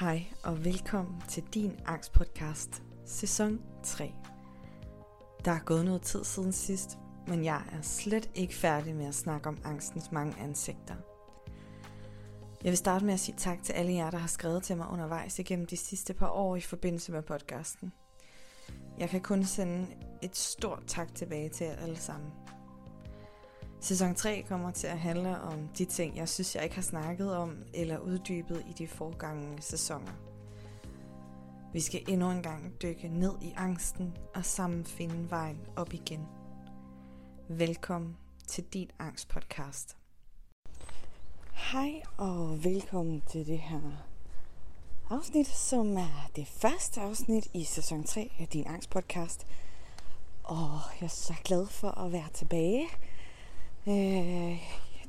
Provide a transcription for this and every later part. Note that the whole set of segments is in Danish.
Hej og velkommen til din angstpodcast, sæson 3. Der er gået noget tid siden sidst, men jeg er slet ikke færdig med at snakke om angstens mange ansigter. Jeg vil starte med at sige tak til alle jer, der har skrevet til mig undervejs igennem de sidste par år i forbindelse med podcasten. Jeg kan kun sende et stort tak tilbage til jer alle sammen. Sæson 3 kommer til at handle om de ting, jeg synes, jeg ikke har snakket om eller uddybet i de forgangne sæsoner. Vi skal endnu en gang dykke ned i angsten og sammen finde vejen op igen. Velkommen til din angstpodcast. Hej og velkommen til det her afsnit, som er det første afsnit i sæson 3 af din angstpodcast. Og jeg er så glad for at være tilbage. Øh,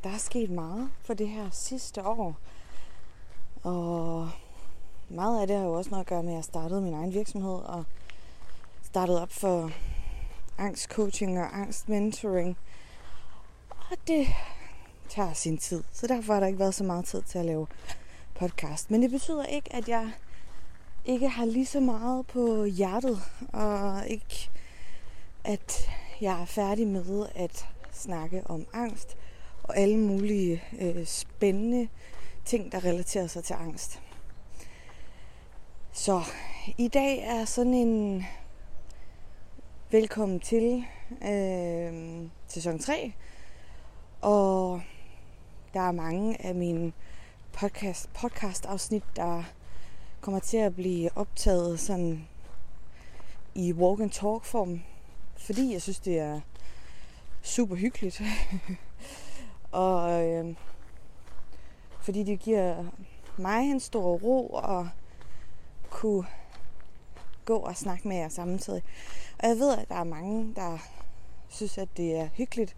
der er sket meget for det her sidste år. Og meget af det har jo også noget at gøre med, at jeg startede min egen virksomhed og startede op for angstcoaching og angstmentoring. Og det tager sin tid, så derfor har der ikke været så meget tid til at lave podcast. Men det betyder ikke, at jeg ikke har lige så meget på hjertet, og ikke at jeg er færdig med at snakke om angst og alle mulige øh, spændende ting, der relaterer sig til angst. Så i dag er sådan en velkommen til øh, sæson 3. Og der er mange af mine podcast, podcast afsnit, der kommer til at blive optaget sådan i walk and talk form, fordi jeg synes det er super hyggeligt. og øh, fordi det giver mig en stor ro og kunne gå og snakke med jer samtidig. Og jeg ved, at der er mange, der synes, at det er hyggeligt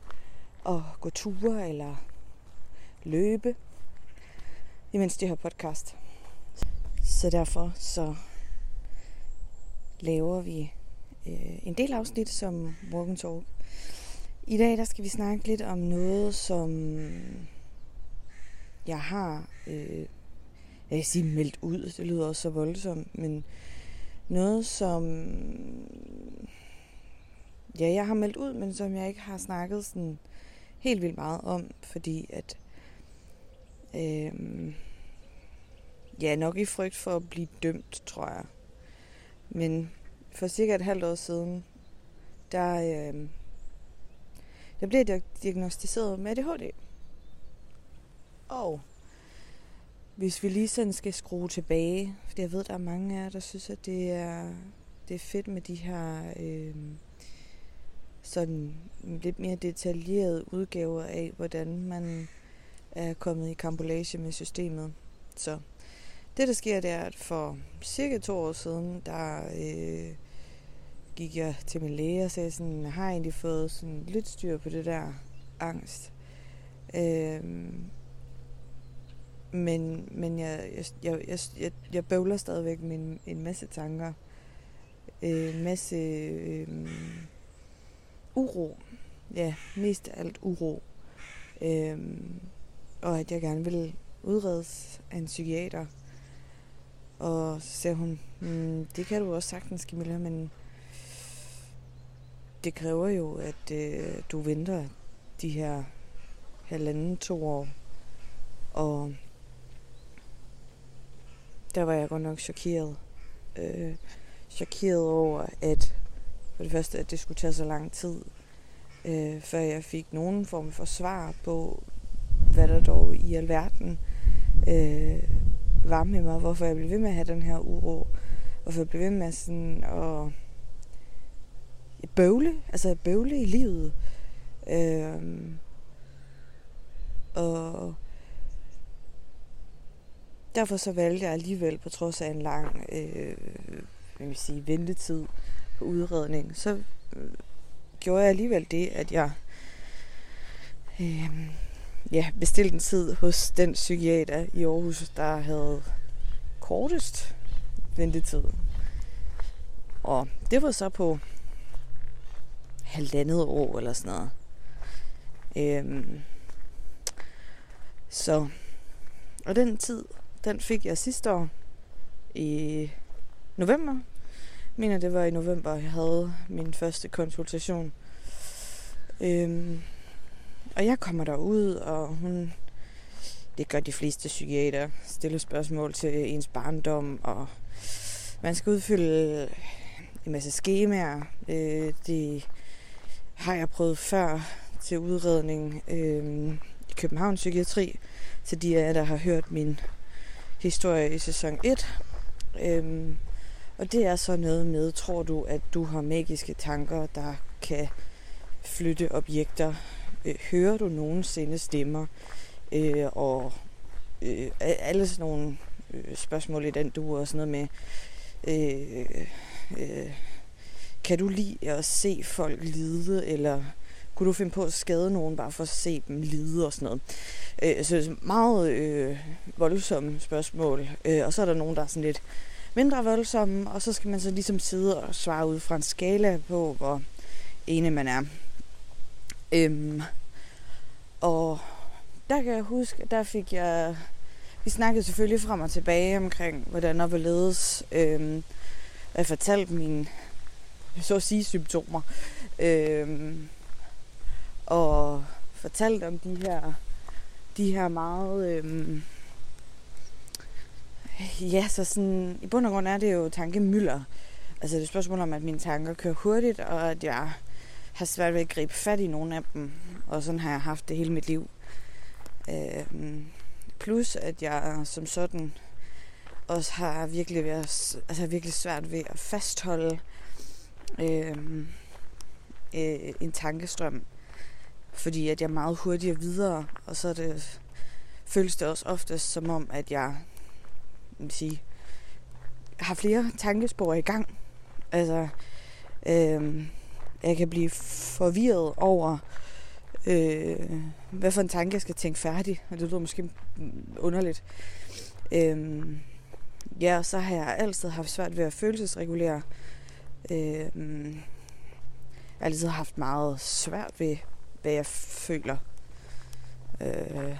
at gå ture eller løbe, imens de har podcast. Så derfor så laver vi øh, en del afsnit som Morgen Talk. I dag der skal vi snakke lidt om noget, som jeg har, øh, jeg kan sige meldt ud, det lyder også så voldsomt, men noget, som ja, jeg har meldt ud, men som jeg ikke har snakket sådan helt vildt meget om, fordi at øh, ja, nok i frygt for at blive dømt, tror jeg. Men for cirka et halvt år siden, der, øh, der blev jeg diagnostiseret med ADHD. Og hvis vi lige sådan skal skrue tilbage, fordi jeg ved, der er mange af jer, der synes, at det er, det er fedt med de her øh, sådan lidt mere detaljerede udgaver af, hvordan man er kommet i kampolage med systemet. Så det, der sker, det er, at for cirka to år siden, der øh, gik jeg til min læge og sagde sådan, har jeg egentlig fået sådan lidt styr på det der angst. Øhm, men men jeg, jeg, jeg, jeg, jeg bøvler stadigvæk med en, en masse tanker. En øh, masse øh, uro. Ja, mest af alt uro. Øh, og at jeg gerne vil udredes af en psykiater. Og så sagde hun, mm, det kan du også sagtens, Camilla, men det kræver jo, at øh, du venter de her halvanden, to år. Og der var jeg godt nok chokeret. Øh, chokeret over, at for det første, at det skulle tage så lang tid, øh, før jeg fik nogen form for svar på, hvad der dog i alverden øh, var med mig, hvorfor jeg blev ved med at have den her uro, hvorfor jeg blev ved med sådan at bøvle, altså bøvle i livet. Øh, og derfor så valgte jeg alligevel, på trods af en lang øh, vil sige, ventetid på udredning, så øh, gjorde jeg alligevel det, at jeg øh, ja, bestilte en tid hos den psykiater i Aarhus, der havde kortest ventetid. Og det var så på halvandet år eller sådan noget. Øhm, så, og den tid, den fik jeg sidste år. i november. Jeg mener, det var i november, jeg havde min første konsultation. Øhm, og jeg kommer derud, og hun, det gør de fleste psykiater, stiller spørgsmål til ens barndom, og man skal udfylde en masse skemaer. Øh, det har jeg prøvet før til udredning øh, i Københavns Psykiatri, til de af jer, der har hørt min historie i sæson 1. Øh, og det er så noget med, tror du, at du har magiske tanker, der kan flytte objekter? Øh, hører du nogensinde stemmer? Øh, og øh, alle sådan nogle øh, spørgsmål i den du og sådan noget med, øh, øh, kan du lide at se folk lide, eller kunne du finde på at skade nogen bare for at se dem lide og sådan noget? Øh, så meget øh, voldsomme spørgsmål. Øh, og så er der nogen, der er sådan lidt mindre voldsomme, og så skal man så ligesom sidde og svare ud fra en skala på, hvor ene man er. Øhm, og der kan jeg huske, der fik jeg... Vi snakkede selvfølgelig frem og tilbage omkring, hvordan og hvorledes. Øhm, jeg fortalte min så at sige, symptomer. Øh, og fortalte om de her, de her meget... Øh, ja, så sådan, i bund og grund er det jo tankemylder. Altså det er et spørgsmål om, at mine tanker kører hurtigt, og at jeg har svært ved at gribe fat i nogle af dem. Og sådan har jeg haft det hele mit liv. Øh, plus at jeg som sådan også har virkelig, været, altså virkelig svært ved at fastholde øh, øh, en tankestrøm. Fordi at jeg er meget hurtigere videre, og så er det, føles det også oftest som om, at jeg vil sige, har flere tankespor i gang. Altså, øh, jeg kan blive forvirret over, øh, hvad for en tanke jeg skal tænke færdig. Og det lyder måske underligt. Øh, ja, og så har jeg altid haft svært ved at følelsesregulere. Øh, Øh, jeg har altid haft meget svært ved, hvad jeg føler. Øh,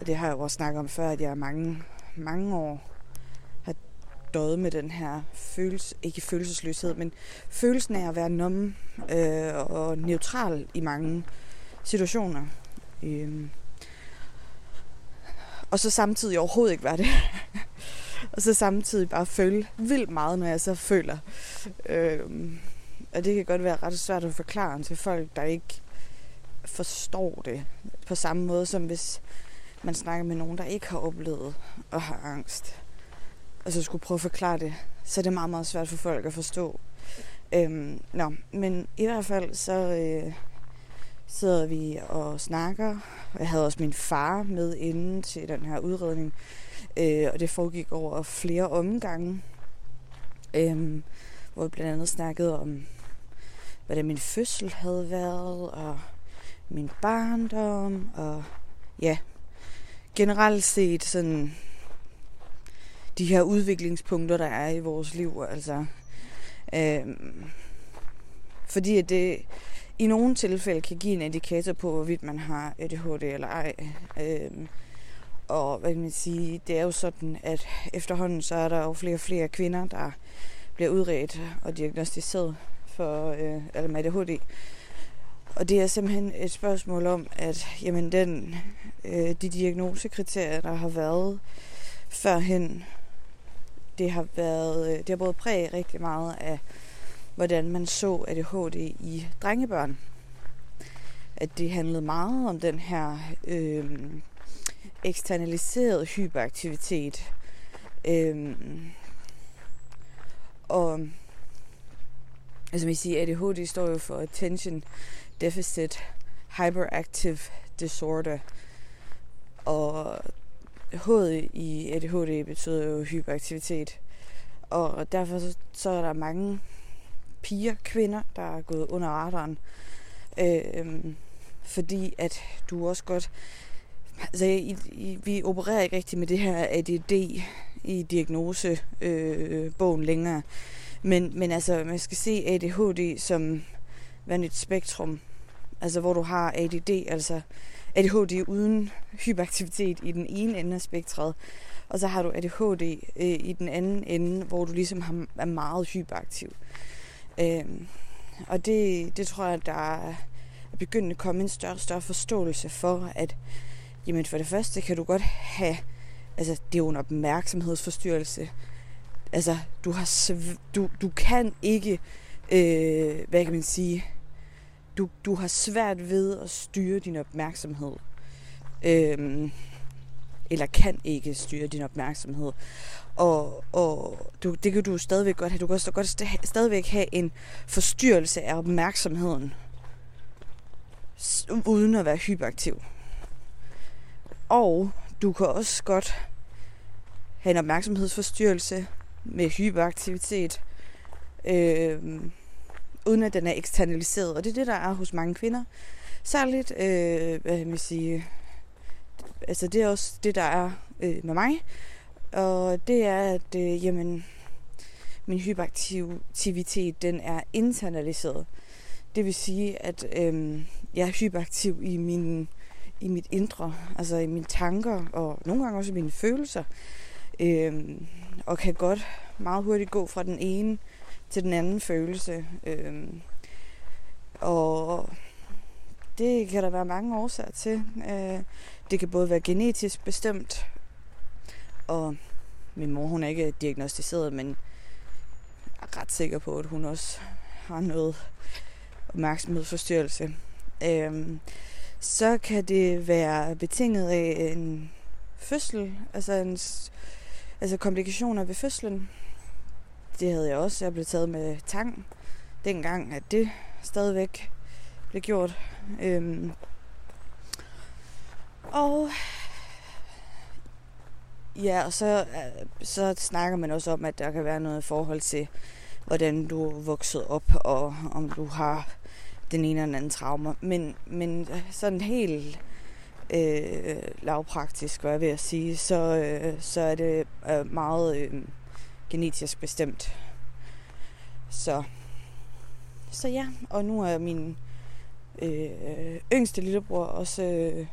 og det har jeg jo også snakket om før, at jeg mange mange år har døjet med den her følelse, ikke følelsesløshed, men følelsen af at være nummen øh, og neutral i mange situationer. Øh, og så samtidig overhovedet ikke være det. og så samtidig bare føle vildt meget, når jeg så føler. Øh, og det kan godt være ret svært at forklare til folk, der ikke forstår det på samme måde, som hvis man snakker med nogen, der ikke har oplevet at have angst, og så skulle prøve at forklare det, så er det meget, meget svært for folk at forstå. Øhm, nå, men i hvert fald så øh, sidder vi og snakker. Jeg havde også min far med inden til den her udredning, øh, og det foregik over flere omgange, øh, hvor vi blandt andet snakkede om, hvordan min fødsel havde været, og min barndom, og ja, generelt set sådan de her udviklingspunkter, der er i vores liv. Altså, øh, fordi at det i nogle tilfælde kan give en indikator på, hvorvidt man har ADHD eller ej. Øh, og hvad kan man sige, det er jo sådan, at efterhånden så er der jo flere og flere kvinder, der bliver udredt og diagnostiseret for øh, eller med ADHD. Og det er simpelthen et spørgsmål om, at jamen, den, øh, de diagnosekriterier, der har været førhen, det har været, øh, det har både præget rigtig meget af, hvordan man så ADHD i drengebørn. At det handlede meget om den her øh, eksternaliseret hyperaktivitet. Øhm, og altså man siger, ADHD står jo for Attention Deficit Hyperactive Disorder. Og H i ADHD betyder jo hyperaktivitet. Og derfor så, så er der mange piger, kvinder, der er gået under radaren. Øh, fordi at du også godt... Altså, i, i, vi opererer ikke rigtig med det her ADD i diagnosebogen øh, længere. Men, men altså, man skal se ADHD som et spektrum. Altså, hvor du har ADD, altså ADHD uden hyperaktivitet i den ene ende af spektret, og så har du ADHD øh, i den anden ende, hvor du ligesom har, er meget hyperaktiv. Øh, og det, det tror jeg, der er begyndt at komme en større større forståelse for, at jamen for det første kan du godt have, altså det er jo en opmærksomhedsforstyrrelse. Altså du, har sv- du, du kan ikke, øh, hvad kan man sige, du, du har svært ved at styre din opmærksomhed. Øh, eller kan ikke styre din opmærksomhed. Og, og du, det kan du stadigvæk godt have. Du kan også godt stadigvæk have en forstyrrelse af opmærksomheden, uden at være hyperaktiv. Og du kan også godt have en opmærksomhedsforstyrrelse med hyperaktivitet, øh, uden at den er eksternaliseret. Og det er det, der er hos mange kvinder. Særligt, øh, hvad kan man sige, altså det er også det, der er øh, med mig. Og det er, at øh, jamen, min hyperaktivitet, den er internaliseret. Det vil sige, at øh, jeg er hyperaktiv i, min, i mit indre, altså i mine tanker, og nogle gange også i mine følelser. Øh, og kan godt meget hurtigt gå fra den ene til den anden følelse. Øh, og det kan der være mange årsager til. Øh, det kan både være genetisk bestemt, og min mor hun er ikke diagnostiseret, men jeg er ret sikker på, at hun også har noget opmærksomhedsforstyrrelse. Øhm, så kan det være betinget af en fødsel, altså, en, altså komplikationer ved fødslen. Det havde jeg også. Jeg blev taget med tang dengang, at det stadigvæk blev gjort. Øhm, og ja, og så, så snakker man også om, at der kan være noget i forhold til, hvordan du er vokset op, og om du har den ene eller anden traumer. Men, men sådan helt øh, lavpraktisk, hvad jeg vil sige, så, øh, så er det øh, meget øh, genetisk bestemt. Så, så ja, og nu er min øh, yngste lillebror også øh,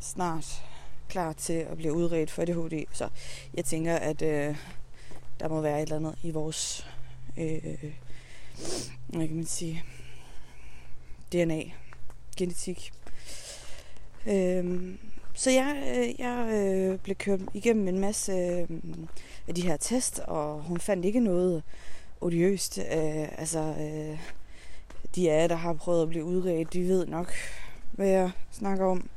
snart klar til at blive udredt for ADHD. Så jeg tænker, at øh, der må være et eller andet i vores øh, hvad kan man sige, DNA, genetik. Øhm, så jeg, øh, jeg øh, blev kørt igennem en masse øh, af de her test, og hun fandt ikke noget odiøst. Øh, altså, øh, de af jer, der har prøvet at blive udredt, de ved nok, hvad jeg snakker om.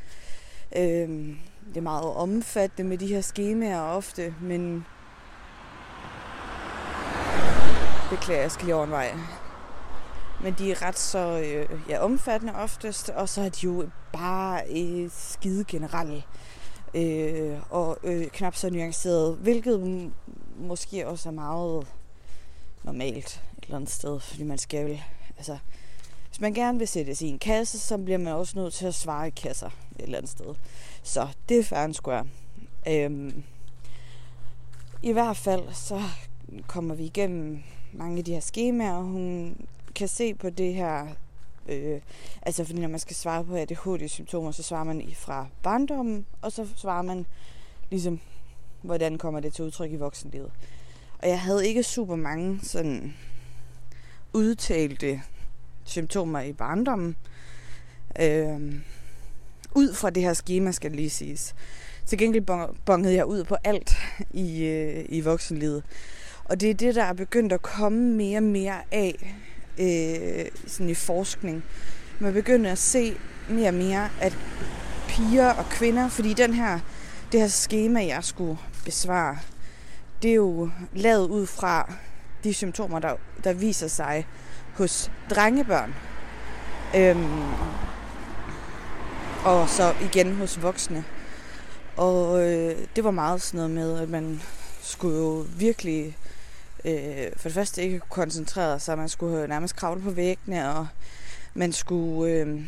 Øh, det er meget omfattende med de her skemaer ofte, men beklager, jeg skal lige over en vej. Men de er ret så øh, ja, omfattende oftest, og så er de jo bare øh, skide generelle øh, og øh, knap så nuanceret, hvilket måske også er meget normalt et eller andet sted, fordi man skal vel, altså, hvis man gerne vil sættes i en kasse, så bliver man også nødt til at svare i kasser et eller andet sted. Så det er fair square. Øhm, I hvert fald så kommer vi igennem mange af de her skemaer, og hun kan se på det her, øh, altså fordi når man skal svare på ADHD-symptomer, så svarer man fra barndommen, og så svarer man ligesom, hvordan kommer det til udtryk i voksenlivet. Og jeg havde ikke super mange sådan udtalte symptomer i barndommen. Øh, ud fra det her schema, skal det lige siges. Til gengæld bongede jeg ud på alt i, øh, i voksenlivet. Og det er det, der er begyndt at komme mere og mere af øh, sådan i forskning. Man begynder at se mere og mere, at piger og kvinder, fordi den her, det her schema, jeg skulle besvare, det er jo lavet ud fra de symptomer, der, der viser sig hos drengebørn. Øhm, og så igen hos voksne. Og øh, det var meget sådan noget med, at man skulle jo virkelig øh, for det første ikke koncentreret sig, man skulle nærmest kravle på væggene, og man skulle øh,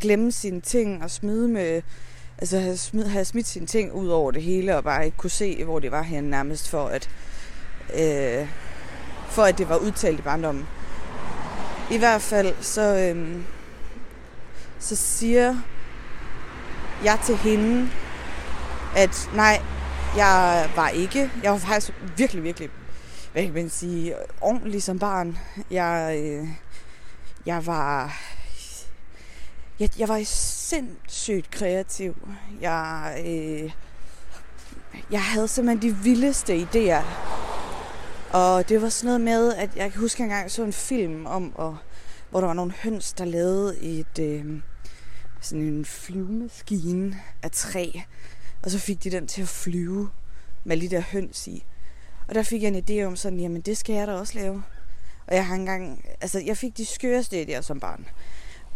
glemme sine ting og smide med, altså have, smid, have smidt sine ting ud over det hele, og bare ikke kunne se, hvor det var hen nærmest for at, øh, for at det var udtalt i barndommen. I hvert fald så, øh, så siger jeg til hende, at nej, Jeg var ikke. Jeg var faktisk virkelig, virkelig, hvad kan man sige, ordentlig som barn. Jeg, øh, jeg var... Jeg, jeg var sindssygt kreativ. Jeg, øh, jeg havde simpelthen de vildeste idéer. Og det var sådan noget med, at jeg kan huske engang så en film om, og, hvor der var nogle høns, der lavede et, øh, sådan en flyvemaskine af træ. Og så fik de den til at flyve med de der høns i. Og der fik jeg en idé om sådan, jamen det skal jeg da også lave. Og jeg har engang, altså jeg fik de skøreste idéer som barn.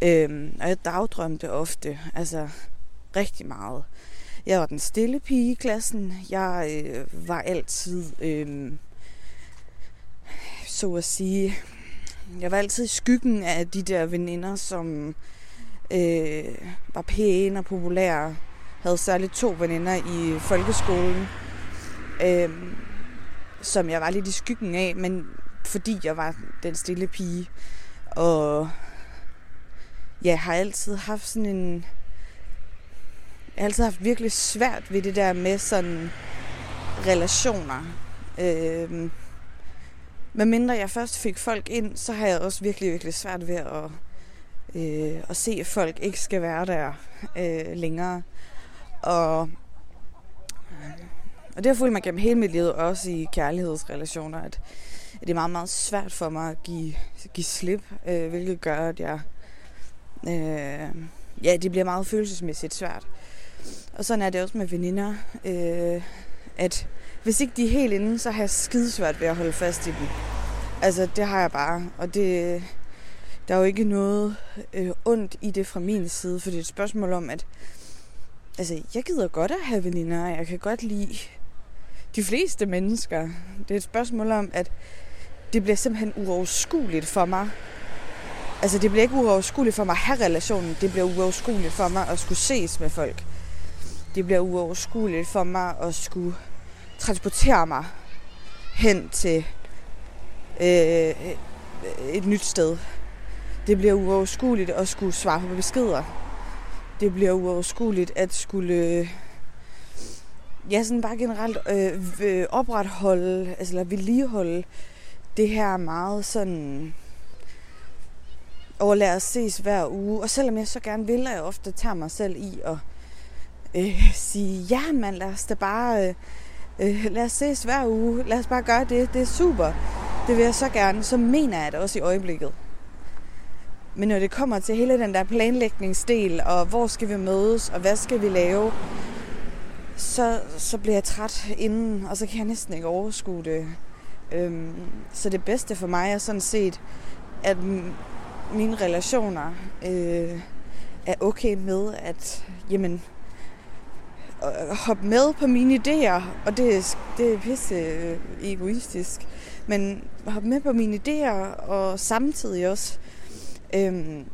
Øhm, og jeg dagdrømte ofte, altså rigtig meget. Jeg var den stille pige i klassen. Jeg øh, var altid, øh, så at sige, jeg var altid i skyggen af de der veninder, som øh, var pæne og populære. Havde særligt to veninder i folkeskolen, øh, som jeg var lidt i skyggen af, men fordi jeg var den stille pige. Og jeg har altid haft sådan en... Jeg har altid haft virkelig svært ved det der med sådan relationer. Øh, men mindre jeg først fik folk ind, så har jeg også virkelig, virkelig svært ved at, øh, at se, at folk ikke skal være der øh, længere. Og, og det har fulgt mig gennem hele mit liv, også i kærlighedsrelationer, at, at det er meget, meget svært for mig at give, give slip, øh, hvilket gør, at jeg... Øh, ja, det bliver meget følelsesmæssigt svært. Og sådan er det også med veninder, øh, at hvis ikke de er helt inde, så har jeg skidesvært ved at holde fast i dem. Altså, det har jeg bare. Og det, der er jo ikke noget øh, ondt i det fra min side, for det er et spørgsmål om, at altså, jeg gider godt at have veninder. Jeg kan godt lide de fleste mennesker. Det er et spørgsmål om, at det bliver simpelthen uoverskueligt for mig. Altså, det bliver ikke uoverskueligt for mig at have relationen. Det bliver uoverskueligt for mig at skulle ses med folk. Det bliver uoverskueligt for mig at skulle transportere mig hen til øh, et nyt sted. Det bliver uoverskueligt at skulle svare på beskeder. Det bliver uoverskueligt at skulle ja, sådan bare generelt øh, opretholde, altså eller vedligeholde det her meget sådan og lade os ses hver uge. Og selvom jeg så gerne vil, og jeg ofte tager mig selv i at øh, sige, ja man, lad os da bare øh, øh, lad os ses hver uge, lad os bare gøre det, det er super. Det vil jeg så gerne, så mener jeg det også i øjeblikket. Men når det kommer til hele den der planlægningsdel, og hvor skal vi mødes, og hvad skal vi lave, så, så bliver jeg træt inden, og så kan jeg næsten ikke overskue det. Øhm, så det bedste for mig er sådan set, at mine relationer øh, er okay med, at jamen, hoppe med på mine idéer, og det det er pisse øh, egoistisk, men hoppe med på mine idéer, og samtidig også, øhm,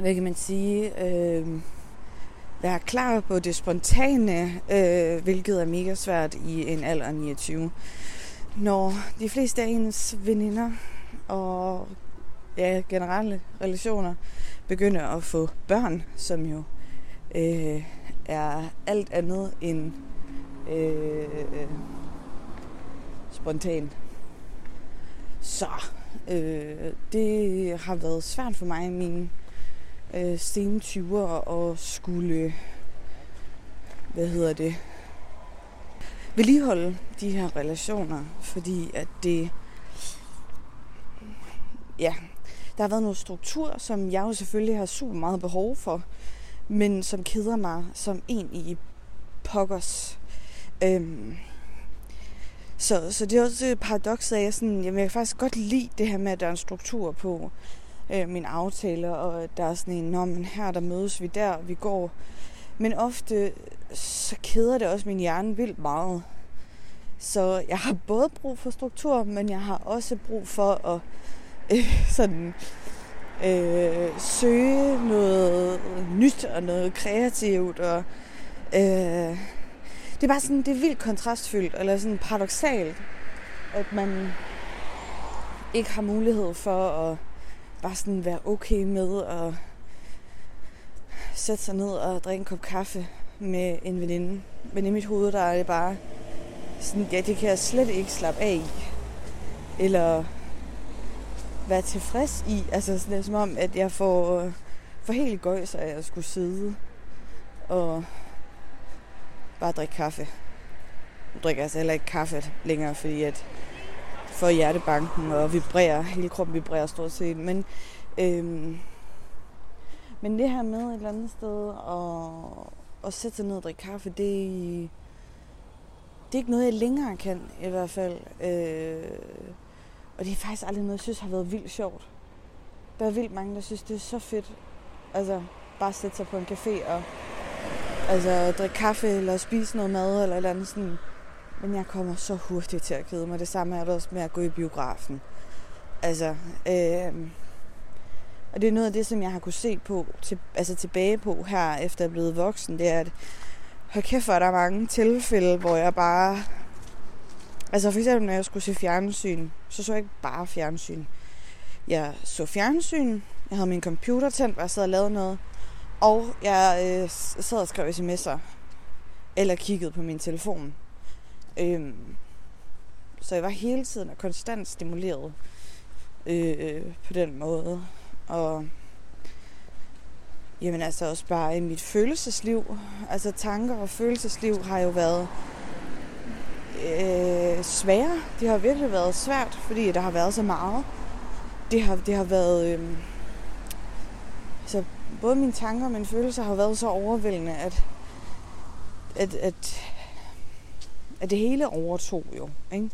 hvad kan man sige, øhm, være klar på det spontane, øh, hvilket er mega svært i en alder af 29. Når de fleste af ens veninder og ja, generelle relationer begynder at få børn, som jo øh, er alt andet end øh, spontan. Så øh, det har været svært for mig i mine øh, sene 20'er og skulle, hvad hedder det, vedligeholde de her relationer, fordi at det, ja, der har været noget struktur, som jeg jo selvfølgelig har super meget behov for, men som keder mig som en i pokkers. Øhm, så, så det er også et paradoks at jeg, sådan, jamen, jeg kan faktisk godt lide det her med, at der er en struktur på øh, min aftaler, og der er sådan en, Nå, men her der mødes vi der, vi går. Men ofte så keder det også min hjerne vildt meget. Så jeg har både brug for struktur, men jeg har også brug for at øh, sådan øh, søge noget nyt og noget kreativt. Og, øh, det er bare sådan, det er vildt kontrastfyldt, eller sådan paradoxalt, at man ikke har mulighed for at bare sådan være okay med at sætte sig ned og drikke en kop kaffe med en veninde. Men i mit hoved, der er det bare sådan, ja, det kan jeg slet ikke slappe af i. Eller være tilfreds i. Altså sådan, det er som om, at jeg får, får helt gøjs af at skulle sidde og bare drikke kaffe. Nu drikker jeg altså heller ikke kaffe længere, fordi at for hjertebanken og vibrerer, hele kroppen vibrerer stort set. Men, øhm, men det her med et eller andet sted og, og sætte sig ned og drikke kaffe, det, det er ikke noget, jeg længere kan i hvert fald. Øh, og det er faktisk aldrig noget, jeg synes har været vildt sjovt. Der er vildt mange, der synes, det er så fedt. Altså, bare sætte sig på en café og altså, drikke kaffe eller spise noget mad eller et eller andet sådan. Men jeg kommer så hurtigt til at kede mig. Det samme er det også med at gå i biografen. Altså, øh, og det er noget af det, som jeg har kunne se på, til, altså tilbage på her, efter jeg er blevet voksen, det er, at hold kæft, der er mange tilfælde, hvor jeg bare... Altså for eksempel, når jeg skulle se fjernsyn, så så jeg ikke bare fjernsyn. Jeg så fjernsyn, jeg havde min computer tændt, hvor jeg sad og lavede noget, og jeg øh, sad og skrev sms'er, eller kiggede på min telefon. Øhm, så jeg var hele tiden og konstant stimuleret øh, på den måde. Og jamen altså også bare i mit følelsesliv. Altså tanker og følelsesliv har jo været øh, svære. Det har virkelig været svært, fordi der har været så meget. Det har, det har været... Øh, så både mine tanker og mine følelser har været så overvældende, at, at, at, at det hele overtog jo. Ikke?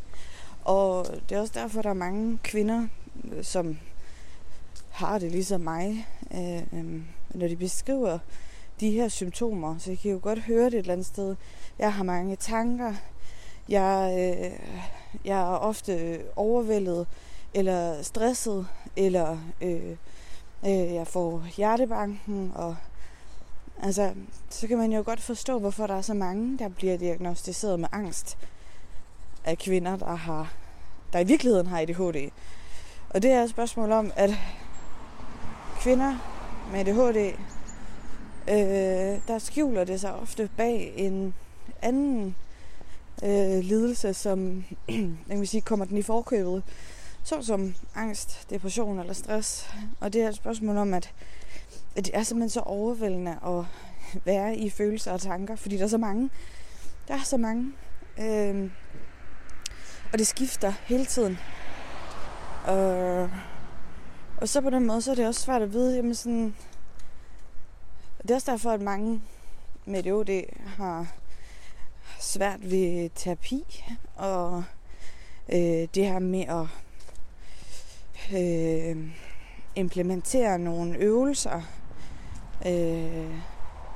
Og det er også derfor, der er mange kvinder, øh, som har det ligesom mig, øh, øh, når de beskriver de her symptomer. Så jeg kan jo godt høre det et eller andet sted. Jeg har mange tanker. Jeg, øh, jeg er ofte overvældet, eller stresset, eller øh, øh, jeg får hjertebanken, og altså, så kan man jo godt forstå, hvorfor der er så mange, der bliver diagnostiseret med angst af kvinder, der har der i virkeligheden har ADHD. Og det er et spørgsmål om, at kvinder med ADHD, øh, der skjuler det sig ofte bag en anden øh, lidelse, som jeg vil sige, kommer den i forkøbet, såsom angst, depression eller stress. Og det er et spørgsmål om, at, at det er simpelthen så overvældende at være i følelser og tanker, fordi der er så mange. Der er så mange. Øhm, og det skifter hele tiden. Og, og så på den måde, så er det også svært at vide, jamen sådan... Det er også derfor, at mange med ADHD har svært ved terapi, og øh, det her med at øh, implementere nogle øvelser øh,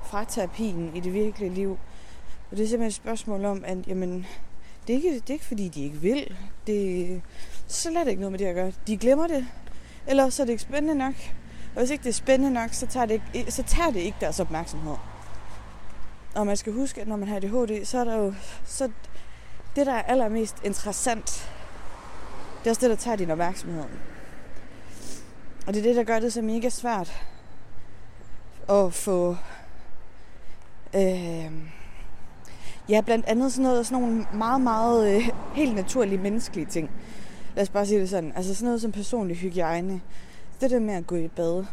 fra terapien i det virkelige liv. Og det er simpelthen et spørgsmål om, at jamen, det er, ikke, det er ikke fordi, de ikke vil. Det er slet ikke noget med det at gøre. De glemmer det. Eller så er det ikke spændende nok. Og hvis ikke det er spændende nok, så tager det ikke, så tager det ikke deres opmærksomhed. Og man skal huske, at når man har ADHD, så er der jo... Så det, der er allermest interessant, det er også det, der tager din opmærksomhed. Og det er det, der gør det så mega svært at få... Øh, Ja, blandt andet sådan, noget, sådan nogle meget, meget øh, helt naturlige menneskelige ting. Lad os bare sige det sådan. Altså sådan noget som personlig hygiejne. Det der med at gå i bad.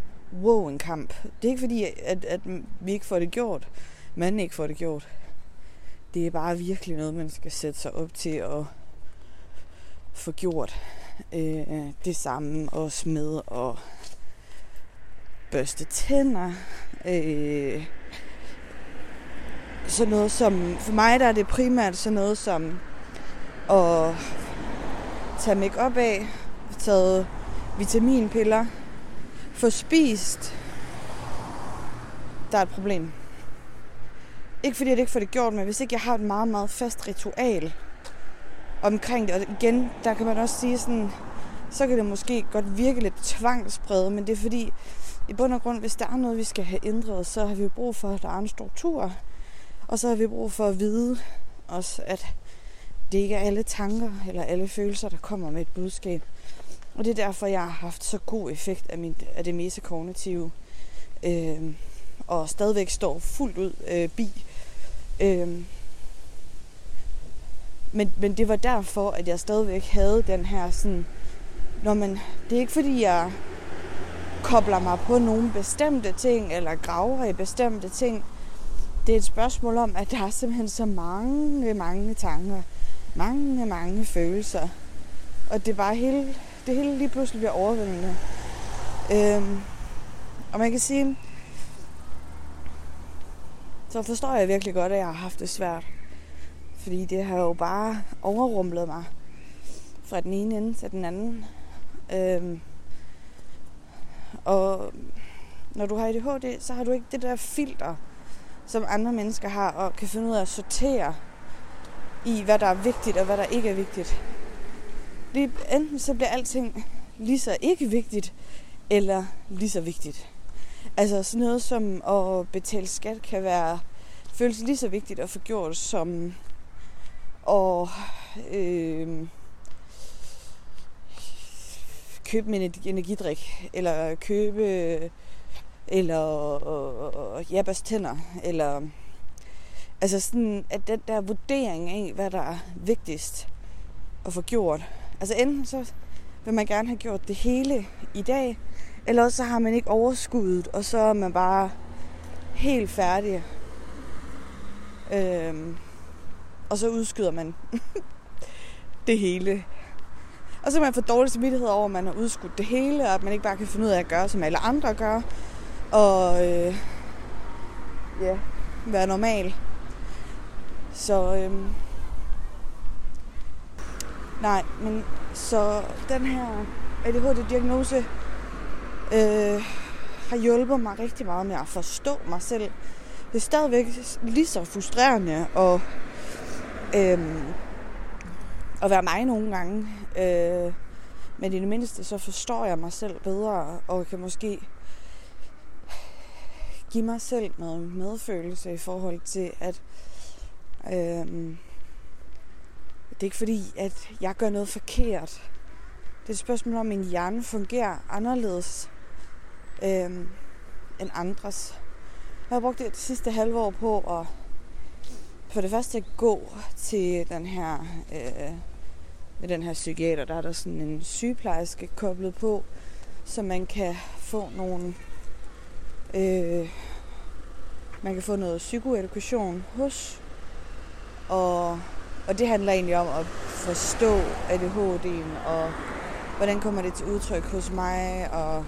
Wow, en kamp. Det er ikke fordi, at, at vi ikke får det gjort. Man ikke får det gjort. Det er bare virkelig noget, man skal sætte sig op til at få gjort. Øh, det samme også med at børste tænder. Øh, sådan noget som, for mig der er det primært sådan noget som at tage make op af, taget vitaminpiller, få spist, der er et problem. Ikke fordi jeg ikke får det gjort, men hvis ikke jeg har et meget, meget fast ritual omkring det, og igen, der kan man også sige sådan, så kan det måske godt virke lidt tvangspræget, men det er fordi, i bund og grund, hvis der er noget, vi skal have ændret, så har vi brug for, at der er en struktur, og så har vi brug for at vide også, at det ikke er alle tanker eller alle følelser, der kommer med et budskab. Og det er derfor, jeg har haft så god effekt af, min, af det meste kognitive. Øh, og stadigvæk står fuldt ud øh, bi. Øh, men, men det var derfor, at jeg stadigvæk havde den her sådan, når man, det er ikke fordi, jeg kobler mig på nogle bestemte ting, eller graver i bestemte ting. Det er et spørgsmål om, at der er simpelthen så mange, mange tanker, mange, mange følelser. Og det er bare hele, det hele lige pludselig bliver overvældende. Øhm, og man kan sige, så forstår jeg virkelig godt, at jeg har haft det svært. Fordi det har jo bare overrumlet mig fra den ene ende til den anden. Øhm, og når du har ADHD, så har du ikke det der filter, som andre mennesker har, og kan finde ud af at sortere i, hvad der er vigtigt og hvad der ikke er vigtigt. Det, enten så bliver alting lige så ikke vigtigt, eller lige så vigtigt. Altså sådan noget som at betale skat kan være føles lige så vigtigt at få gjort som at øh, købe min energidrik, eller købe eller og, ja, børste tænder, eller altså sådan, at den der vurdering af, hvad der er vigtigst at få gjort. Altså enten så vil man gerne have gjort det hele i dag, eller også så har man ikke overskuddet, og så er man bare helt færdig. Øhm, og så udskyder man det hele. Og så kan man få dårlig samvittighed over, at man har udskudt det hele, og at man ikke bare kan finde ud af at gøre, som alle andre gør. Og øh, ja, være normal. Så øh, nej, men så den her ADHD-diagnose øh, har hjulpet mig rigtig meget med at forstå mig selv. Det er stadigvæk lige så frustrerende og øh, at være mig nogle gange. Øh, men i det mindste så forstår jeg mig selv bedre og kan måske give mig selv noget medfølelse i forhold til, at øh, det er ikke fordi, at jeg gør noget forkert. Det er et spørgsmål om, at min hjerne fungerer anderledes øh, end andres. Jeg har brugt det, det sidste halve år på at for det første gå til den her øh, med den her psykiater, der er der sådan en sygeplejerske koblet på, så man kan få nogle øh, man kan få noget psykoedukation hos og, og det handler egentlig om at forstå ADHD'en og hvordan kommer det til udtryk hos mig og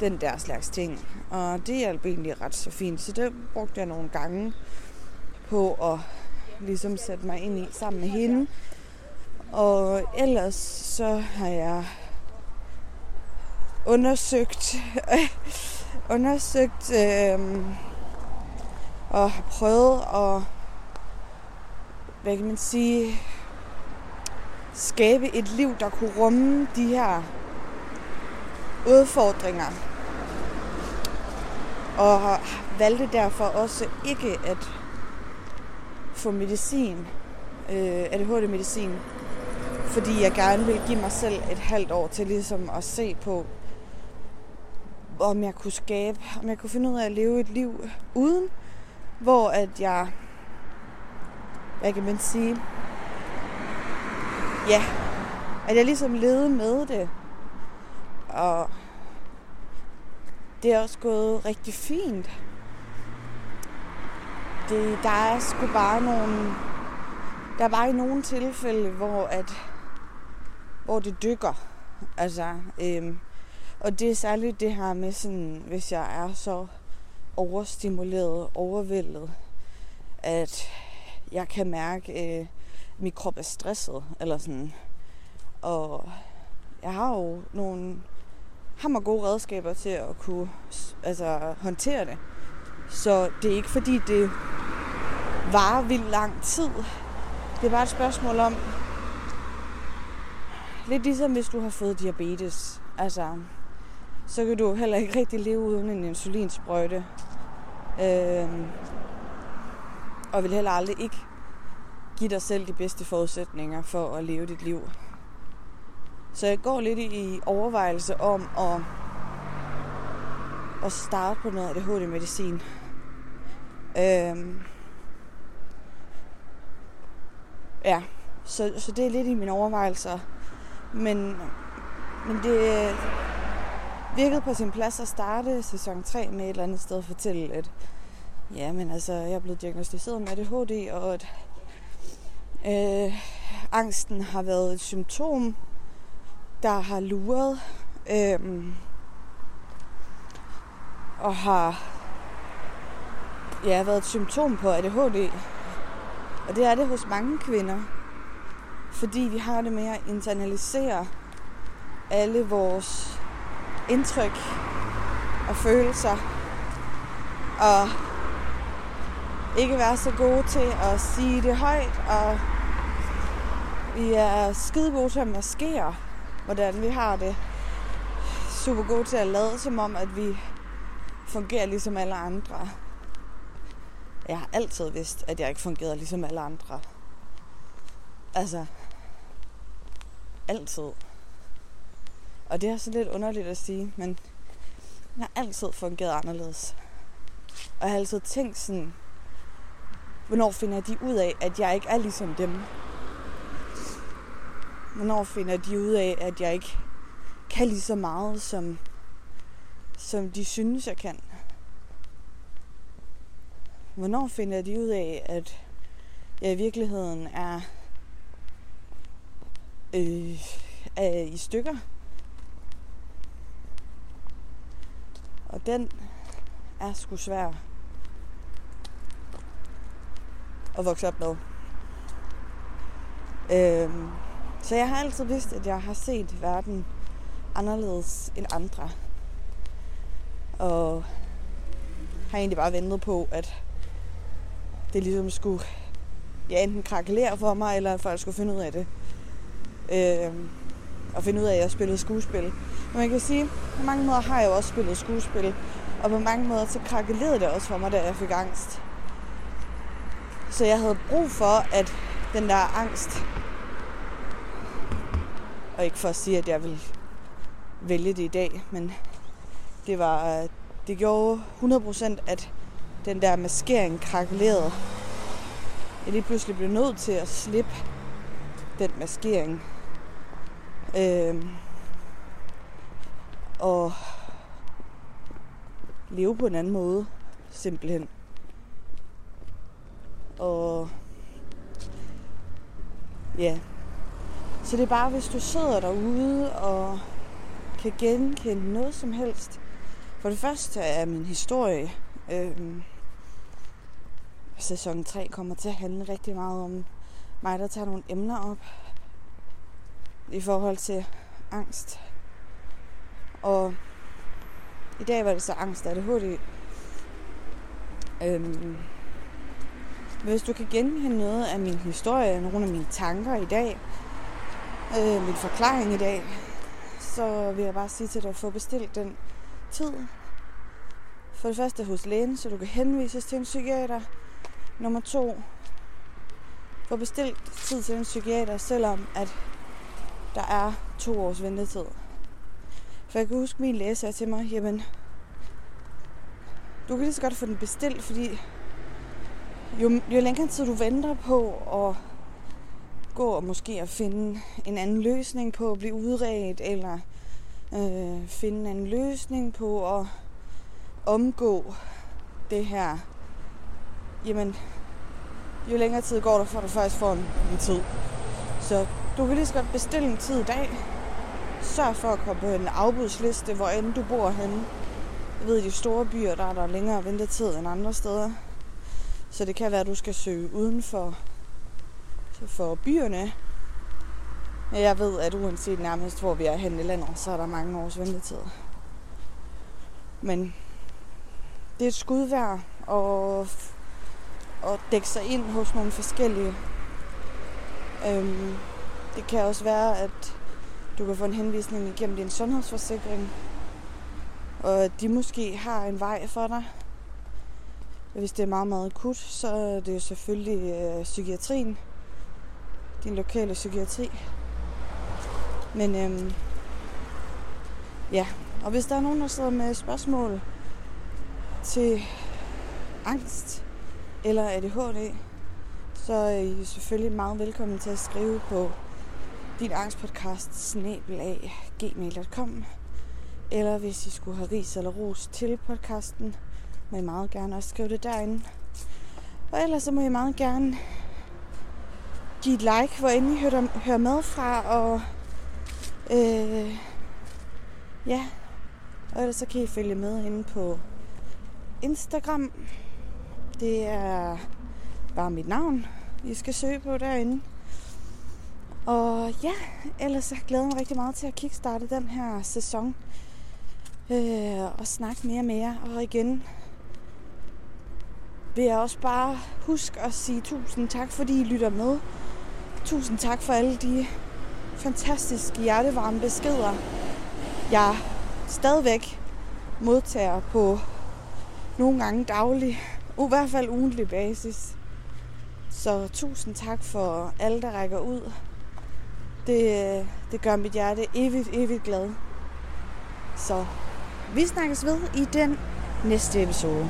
den der slags ting. Og det hjalp egentlig ret så fint, så det brugte jeg nogle gange på at ligesom sætte mig ind i sammen med hende. Og ellers så har jeg undersøgt undersøgt øh, og har prøvet at hvad kan man sige skabe et liv, der kunne rumme de her udfordringer. Og valgte derfor også ikke at få medicin, øh, ADHD-medicin, fordi jeg gerne vil give mig selv et halvt år til ligesom at se på, om jeg kunne skabe, om jeg kunne finde ud af at leve et liv uden, hvor at jeg, hvad kan man sige, ja, at jeg ligesom levede med det. Og det er også gået rigtig fint. Det, der er sgu bare nogle... Der er bare i nogle tilfælde, hvor at hvor det dykker. Altså, øhm, og det er særligt det her med sådan, hvis jeg er så overstimuleret, overvældet, at jeg kan mærke, at øh, min krop er stresset, eller sådan. Og jeg har jo nogle hammer gode redskaber til at kunne altså, håndtere det. Så det er ikke fordi, det varer vildt lang tid. Det er bare et spørgsmål om, lidt ligesom hvis du har fået diabetes. Altså, så kan du heller ikke rigtig leve uden en insulinsprøjte. Øhm, og vil heller aldrig ikke give dig selv de bedste forudsætninger for at leve dit liv. Så jeg går lidt i overvejelse om at, at starte på noget ADHD-medicin. Øhm, Ja, så, så det er lidt i mine overvejelser. Men, men det øh, virkede på sin plads at starte sæson 3 med et eller andet sted at fortælle, at ja, men altså, jeg er blevet diagnostiseret med ADHD, og at øh, angsten har været et symptom, der har luret øh, og har ja, været et symptom på ADHD. Og det er det hos mange kvinder. Fordi vi har det med at internalisere alle vores indtryk og følelser. Og ikke være så gode til at sige det højt. Og vi er skide gode til at maskere, hvordan vi har det. Super gode til at lade som om, at vi fungerer ligesom alle andre. Jeg har altid vidst, at jeg ikke fungerede ligesom alle andre. Altså, altid. Og det er så lidt underligt at sige, men jeg har altid fungeret anderledes. Og jeg har altid tænkt sådan, hvornår finder de ud af, at jeg ikke er ligesom dem? Hvornår finder de ud af, at jeg ikke kan lige så meget, som, som de synes, jeg kan? Hvornår finder de ud af, at jeg i virkeligheden er, øh, er i stykker? Og den er sgu svær at vokse op med. Øhm, så jeg har altid vidst, at jeg har set verden anderledes end andre. Og har egentlig bare ventet på, at det ligesom skulle ja, enten krakelere for mig, eller at folk skulle finde ud af det. Øh, og finde ud af, at jeg spillede skuespil. Men man kan sige, på mange måder har jeg jo også spillet skuespil. Og på mange måder så krakelerede det også for mig, da jeg fik angst. Så jeg havde brug for, at den der angst, og ikke for at sige, at jeg vil vælge det i dag, men det var, det gjorde 100% at den der maskering krakelerede. Jeg lige pludselig blev nødt til at slippe den maskering. Øh, og leve på en anden måde, simpelthen. Og ja, så det er bare, hvis du sidder derude og kan genkende noget som helst. For det første er min historie Øh, sæson 3 kommer til at handle rigtig meget om mig, der tager nogle emner op i forhold til angst. Og i dag var det så angst af ADHD. Øhm, hvis du kan genkende noget af min historie, nogle af mine tanker i dag, øh, min forklaring i dag, så vil jeg bare sige til dig at få bestilt den tid. For det første hos lægen, så du kan henvises til en psykiater. Nummer to, få bestilt tid til en psykiater, selvom at der er to års ventetid. For jeg kan huske, min læge sagde til mig, jamen, du kan lige så godt få den bestilt, fordi jo, jo længere tid du venter på at gå og måske at finde en anden løsning på at blive udredt, eller øh, finde en anden løsning på at omgå det her, jamen, jo længere tid går der, for du faktisk får en, en tid. Så du kan lige så godt bestille en tid i dag. Sørg for at komme på en afbudsliste, hvor end du bor henne. Jeg ved, i de store byer, der er der længere ventetid end andre steder. Så det kan være, at du skal søge uden for, for byerne. Jeg ved, at uanset nærmest, hvor vi er henne i landet, så er der mange års ventetid. Men det er et skud værd at, at dække sig ind hos nogle forskellige. Øhm, det kan også være, at du kan få en henvisning igennem din sundhedsforsikring, og at de måske har en vej for dig. Hvis det er meget, meget akut, så er det jo selvfølgelig øh, psykiatrien. Din lokale psykiatri. Men øhm, ja, og hvis der er nogen, der sidder med spørgsmål til angst eller ADHD, så er I selvfølgelig meget velkommen til at skrive på din angstpodcast gmail.com eller hvis I skulle have ris eller ros til podcasten, må I meget gerne også skrive det derinde. Og ellers så må I meget gerne give et like, hvor end I hører med fra, og øh, ja, og ellers så kan I følge med inde på Instagram. Det er bare mit navn, I skal søge på derinde. Og ja, ellers så glæder mig rigtig meget til at kickstarte den her sæson. Øh, og snakke mere og mere. Og igen vil jeg også bare huske at sige tusind tak, fordi I lytter med. Tusind tak for alle de fantastiske hjertevarme beskeder, jeg stadigvæk modtager på nogle gange daglig, i hvert fald ugentlig basis. Så tusind tak for alle, der rækker ud. Det, øh, det gør mit hjerte evigt, evigt glad. Så vi snakkes ved i den næste episode.